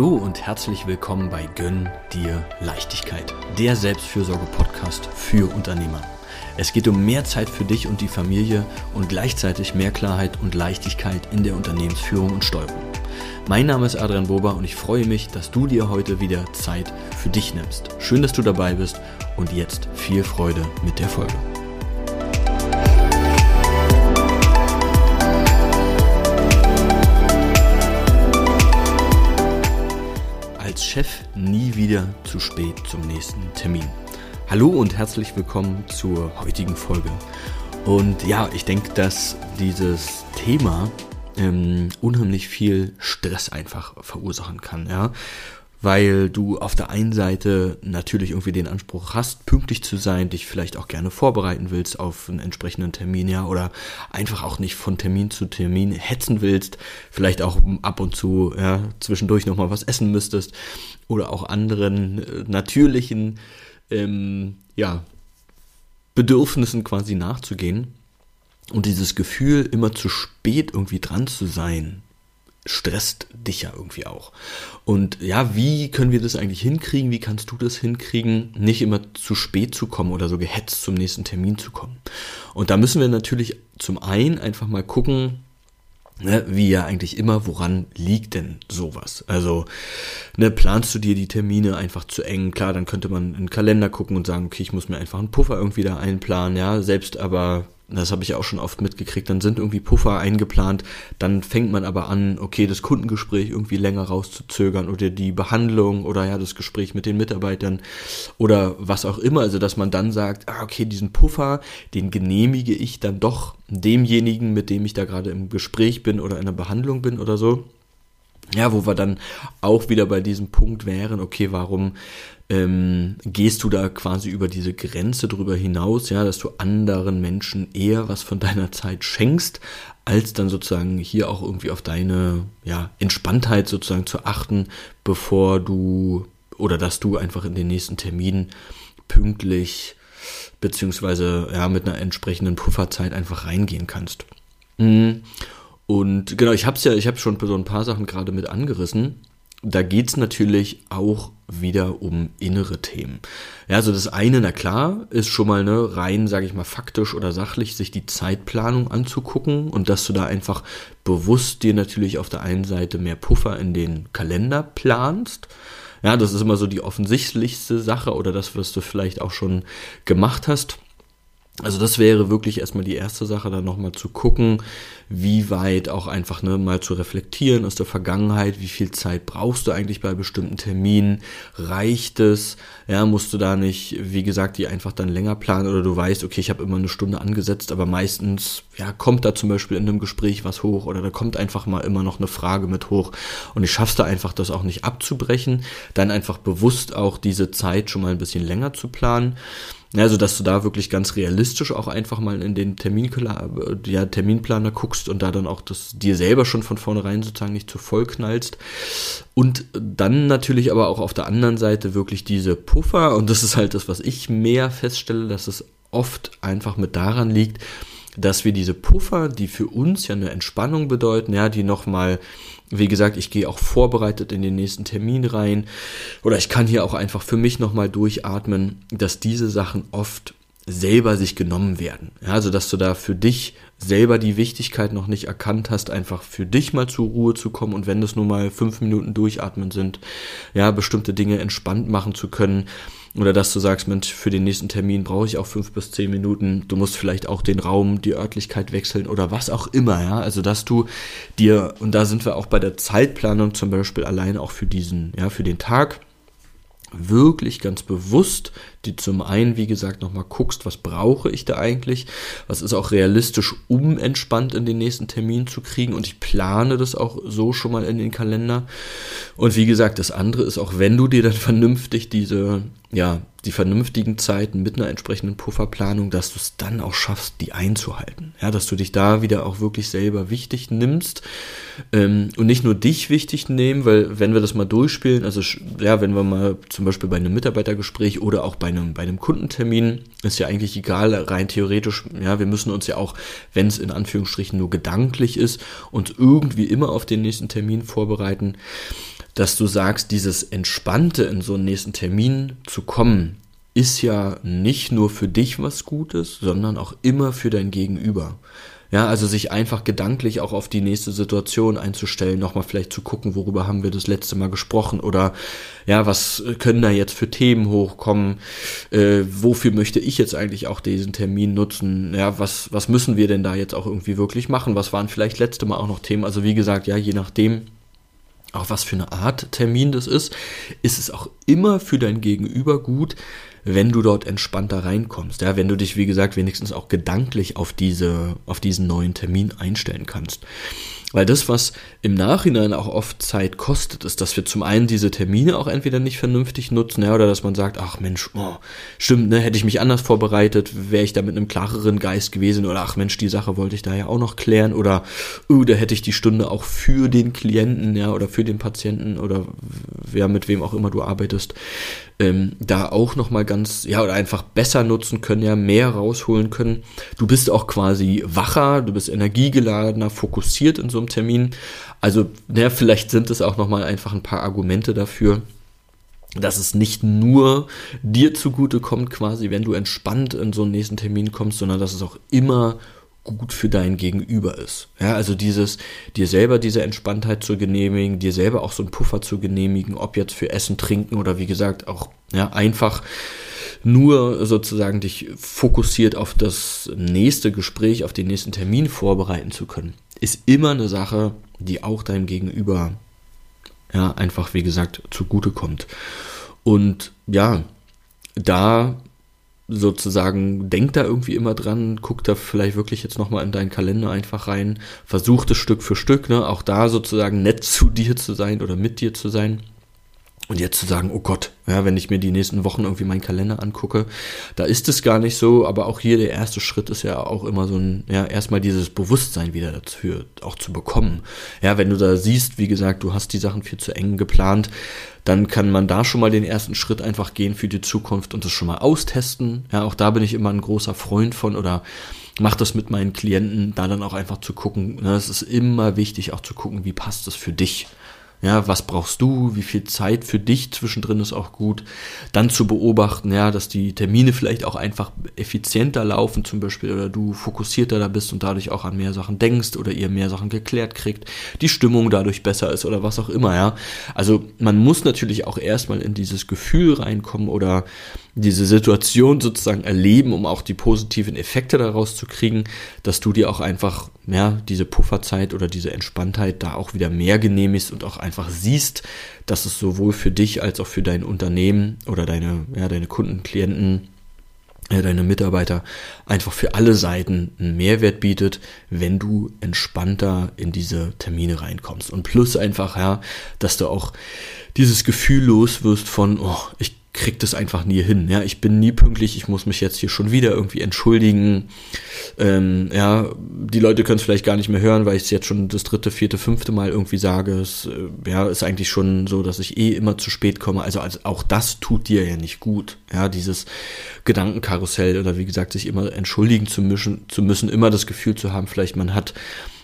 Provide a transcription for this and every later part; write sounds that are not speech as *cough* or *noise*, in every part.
Hallo und herzlich willkommen bei Gönn dir Leichtigkeit, der Selbstfürsorge-Podcast für Unternehmer. Es geht um mehr Zeit für dich und die Familie und gleichzeitig mehr Klarheit und Leichtigkeit in der Unternehmensführung und Steuerung. Mein Name ist Adrian Bober und ich freue mich, dass du dir heute wieder Zeit für dich nimmst. Schön, dass du dabei bist und jetzt viel Freude mit der Folge. Chef nie wieder zu spät zum nächsten Termin. Hallo und herzlich willkommen zur heutigen Folge. Und ja, ich denke, dass dieses Thema ähm, unheimlich viel Stress einfach verursachen kann. Ja? Weil du auf der einen Seite natürlich irgendwie den Anspruch hast, pünktlich zu sein, dich vielleicht auch gerne vorbereiten willst auf einen entsprechenden Termin, ja, oder einfach auch nicht von Termin zu Termin hetzen willst, vielleicht auch ab und zu, ja, zwischendurch nochmal was essen müsstest oder auch anderen äh, natürlichen, ähm, ja, Bedürfnissen quasi nachzugehen. Und dieses Gefühl, immer zu spät irgendwie dran zu sein, stresst dich ja irgendwie auch. Und ja, wie können wir das eigentlich hinkriegen? Wie kannst du das hinkriegen, nicht immer zu spät zu kommen oder so gehetzt zum nächsten Termin zu kommen? Und da müssen wir natürlich zum einen einfach mal gucken, Ne, wie ja eigentlich immer, woran liegt denn sowas? Also, ne, planst du dir die Termine einfach zu eng? Klar, dann könnte man in den Kalender gucken und sagen, okay, ich muss mir einfach einen Puffer irgendwie da einplanen, ja, selbst aber das habe ich auch schon oft mitgekriegt, dann sind irgendwie Puffer eingeplant, dann fängt man aber an, okay, das Kundengespräch irgendwie länger rauszuzögern oder die Behandlung oder ja, das Gespräch mit den Mitarbeitern oder was auch immer, also dass man dann sagt, ah, okay, diesen Puffer, den genehmige ich dann doch demjenigen, mit dem ich da gerade im Gespräch bin oder in der Behandlung bin oder so. Ja, wo wir dann auch wieder bei diesem Punkt wären, okay, warum ähm, gehst du da quasi über diese Grenze drüber hinaus, ja, dass du anderen Menschen eher was von deiner Zeit schenkst, als dann sozusagen hier auch irgendwie auf deine ja, Entspanntheit sozusagen zu achten, bevor du oder dass du einfach in den nächsten Termin pünktlich beziehungsweise ja mit einer entsprechenden Pufferzeit einfach reingehen kannst. Mhm. Und genau, ich habe es ja, ich habe schon so ein paar Sachen gerade mit angerissen da geht's natürlich auch wieder um innere Themen. Ja, also das eine, na klar, ist schon mal ne, rein, sage ich mal, faktisch oder sachlich, sich die Zeitplanung anzugucken und dass du da einfach bewusst dir natürlich auf der einen Seite mehr Puffer in den Kalender planst. Ja, das ist immer so die offensichtlichste Sache oder das, was du vielleicht auch schon gemacht hast. Also das wäre wirklich erstmal die erste Sache, dann nochmal zu gucken, wie weit auch einfach ne, mal zu reflektieren aus der Vergangenheit, wie viel Zeit brauchst du eigentlich bei bestimmten Terminen, reicht es, ja, musst du da nicht, wie gesagt, die einfach dann länger planen oder du weißt, okay, ich habe immer eine Stunde angesetzt, aber meistens, ja, kommt da zum Beispiel in einem Gespräch was hoch oder da kommt einfach mal immer noch eine Frage mit hoch und ich schaffst da einfach, das auch nicht abzubrechen, dann einfach bewusst auch diese Zeit schon mal ein bisschen länger zu planen. Also, dass du da wirklich ganz realistisch auch einfach mal in den Termin, ja, Terminplaner guckst und da dann auch das dir selber schon von vornherein sozusagen nicht zu voll knallst. Und dann natürlich aber auch auf der anderen Seite wirklich diese Puffer. Und das ist halt das, was ich mehr feststelle, dass es oft einfach mit daran liegt, dass wir diese Puffer, die für uns ja eine Entspannung bedeuten, ja, die nochmal, wie gesagt, ich gehe auch vorbereitet in den nächsten Termin rein oder ich kann hier auch einfach für mich nochmal durchatmen, dass diese Sachen oft selber sich genommen werden. Ja, also dass du da für dich selber die Wichtigkeit noch nicht erkannt hast, einfach für dich mal zur Ruhe zu kommen und wenn das nur mal fünf Minuten durchatmen sind, ja, bestimmte Dinge entspannt machen zu können, oder dass du sagst, Mensch, für den nächsten Termin brauche ich auch fünf bis zehn Minuten. Du musst vielleicht auch den Raum, die Örtlichkeit wechseln oder was auch immer, ja. Also dass du dir, und da sind wir auch bei der Zeitplanung zum Beispiel allein auch für diesen, ja, für den Tag, wirklich ganz bewusst, die zum einen, wie gesagt, nochmal guckst, was brauche ich da eigentlich, was ist auch realistisch, um entspannt in den nächsten Termin zu kriegen und ich plane das auch so schon mal in den Kalender. Und wie gesagt, das andere ist auch, wenn du dir dann vernünftig diese, ja, die vernünftigen Zeiten mit einer entsprechenden Pufferplanung, dass du es dann auch schaffst, die einzuhalten. Ja, dass du dich da wieder auch wirklich selber wichtig nimmst ähm, und nicht nur dich wichtig nehmen, weil wenn wir das mal durchspielen, also ja, wenn wir mal zum Beispiel bei einem Mitarbeitergespräch oder auch bei einem, bei einem Kundentermin, ist ja eigentlich egal, rein theoretisch, ja, wir müssen uns ja auch, wenn es in Anführungsstrichen nur gedanklich ist, uns irgendwie immer auf den nächsten Termin vorbereiten dass du sagst, dieses Entspannte in so einen nächsten Termin zu kommen, ist ja nicht nur für dich was Gutes, sondern auch immer für dein Gegenüber. Ja, also sich einfach gedanklich auch auf die nächste Situation einzustellen, nochmal vielleicht zu gucken, worüber haben wir das letzte Mal gesprochen oder ja, was können da jetzt für Themen hochkommen, äh, wofür möchte ich jetzt eigentlich auch diesen Termin nutzen, ja, was, was müssen wir denn da jetzt auch irgendwie wirklich machen, was waren vielleicht letzte Mal auch noch Themen, also wie gesagt, ja, je nachdem, auch was für eine Art Termin das ist, ist es auch immer für dein Gegenüber gut, wenn du dort entspannter reinkommst. Ja, wenn du dich, wie gesagt, wenigstens auch gedanklich auf diese, auf diesen neuen Termin einstellen kannst. Weil das, was im Nachhinein auch oft Zeit kostet, ist, dass wir zum einen diese Termine auch entweder nicht vernünftig nutzen, ja, oder dass man sagt, ach Mensch, oh, stimmt, ne, hätte ich mich anders vorbereitet, wäre ich da mit einem klareren Geist gewesen, oder ach Mensch, die Sache wollte ich da ja auch noch klären, oder oh, da hätte ich die Stunde auch für den Klienten, ja, oder für den Patienten, oder wer mit wem auch immer du arbeitest, ähm, da auch nochmal ganz, ja, oder einfach besser nutzen können, ja, mehr rausholen können. Du bist auch quasi wacher, du bist energiegeladener, fokussiert in so einem Termin. Also, ja, vielleicht sind es auch nochmal einfach ein paar Argumente dafür, dass es nicht nur dir zugute kommt, quasi, wenn du entspannt in so einen nächsten Termin kommst, sondern dass es auch immer gut für dein Gegenüber ist. Ja, also dieses, dir selber diese Entspanntheit zu genehmigen, dir selber auch so einen Puffer zu genehmigen, ob jetzt für Essen, Trinken oder wie gesagt auch, ja, einfach nur sozusagen dich fokussiert auf das nächste Gespräch, auf den nächsten Termin vorbereiten zu können, ist immer eine Sache, die auch deinem Gegenüber, ja, einfach, wie gesagt, zugutekommt. Und ja, da sozusagen, denk da irgendwie immer dran, guck da vielleicht wirklich jetzt nochmal in deinen Kalender einfach rein, versuch das Stück für Stück, ne, auch da sozusagen nett zu *laughs* dir zu sein oder mit dir zu sein. Und jetzt zu sagen, oh Gott, ja, wenn ich mir die nächsten Wochen irgendwie meinen Kalender angucke, da ist es gar nicht so, aber auch hier der erste Schritt ist ja auch immer so ein, ja, erstmal dieses Bewusstsein wieder dafür auch zu bekommen. Ja, wenn du da siehst, wie gesagt, du hast die Sachen viel zu eng geplant, dann kann man da schon mal den ersten Schritt einfach gehen für die Zukunft und das schon mal austesten. Ja, auch da bin ich immer ein großer Freund von oder mache das mit meinen Klienten, da dann auch einfach zu gucken. Ne, es ist immer wichtig, auch zu gucken, wie passt das für dich. Ja, was brauchst du? Wie viel Zeit für dich zwischendrin ist auch gut? Dann zu beobachten, ja, dass die Termine vielleicht auch einfach effizienter laufen zum Beispiel oder du fokussierter da bist und dadurch auch an mehr Sachen denkst oder ihr mehr Sachen geklärt kriegt, die Stimmung dadurch besser ist oder was auch immer, ja. Also man muss natürlich auch erstmal in dieses Gefühl reinkommen oder diese Situation sozusagen erleben, um auch die positiven Effekte daraus zu kriegen, dass du dir auch einfach, ja, diese Pufferzeit oder diese Entspanntheit da auch wieder mehr genehmigst und auch einfach siehst, dass es sowohl für dich als auch für dein Unternehmen oder deine, ja, deine Kunden, Klienten, ja, deine Mitarbeiter einfach für alle Seiten einen Mehrwert bietet, wenn du entspannter in diese Termine reinkommst. Und plus einfach, ja, dass du auch dieses Gefühl los wirst von, oh, ich krieg das einfach nie hin. Ja, ich bin nie pünktlich, ich muss mich jetzt hier schon wieder irgendwie entschuldigen. Ähm, ja, die Leute können es vielleicht gar nicht mehr hören, weil ich es jetzt schon das dritte, vierte, fünfte Mal irgendwie sage. Es äh, ja, ist eigentlich schon so, dass ich eh immer zu spät komme. Also, also auch das tut dir ja nicht gut. Ja, dieses Gedankenkarussell oder wie gesagt, sich immer entschuldigen zu müssen, zu müssen, immer das Gefühl zu haben, vielleicht man hat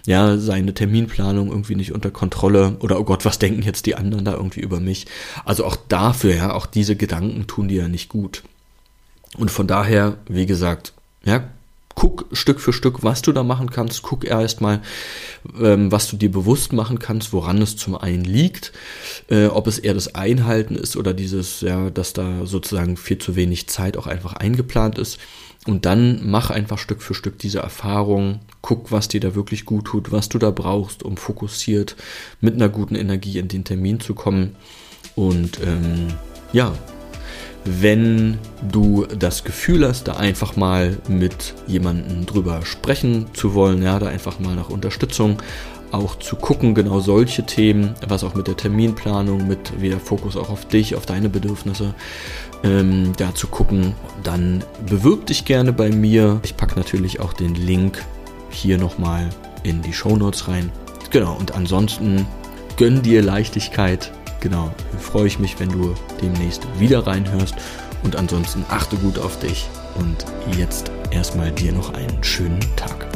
ja, seine Terminplanung irgendwie nicht unter Kontrolle oder oh Gott, was denken jetzt die anderen da irgendwie über mich? Also auch dafür, ja, auch diese Gedanken tun dir ja nicht gut. Und von daher, wie gesagt, ja, guck Stück für Stück, was du da machen kannst. Guck erstmal, ähm, was du dir bewusst machen kannst, woran es zum einen liegt, äh, ob es eher das Einhalten ist oder dieses, ja, dass da sozusagen viel zu wenig Zeit auch einfach eingeplant ist. Und dann mach einfach Stück für Stück diese Erfahrung, guck, was dir da wirklich gut tut, was du da brauchst, um fokussiert mit einer guten Energie in den Termin zu kommen. Und ähm, ja, wenn du das Gefühl hast, da einfach mal mit jemandem drüber sprechen zu wollen, ja, da einfach mal nach Unterstützung auch zu gucken, genau solche Themen, was auch mit der Terminplanung, mit wieder Fokus auch auf dich, auf deine Bedürfnisse, ähm, da zu gucken, dann bewirb dich gerne bei mir. Ich packe natürlich auch den Link hier nochmal in die Show Notes rein. Genau, und ansonsten gönn dir Leichtigkeit. Genau, freue ich mich, wenn du demnächst wieder reinhörst. Und ansonsten achte gut auf dich. Und jetzt erstmal dir noch einen schönen Tag.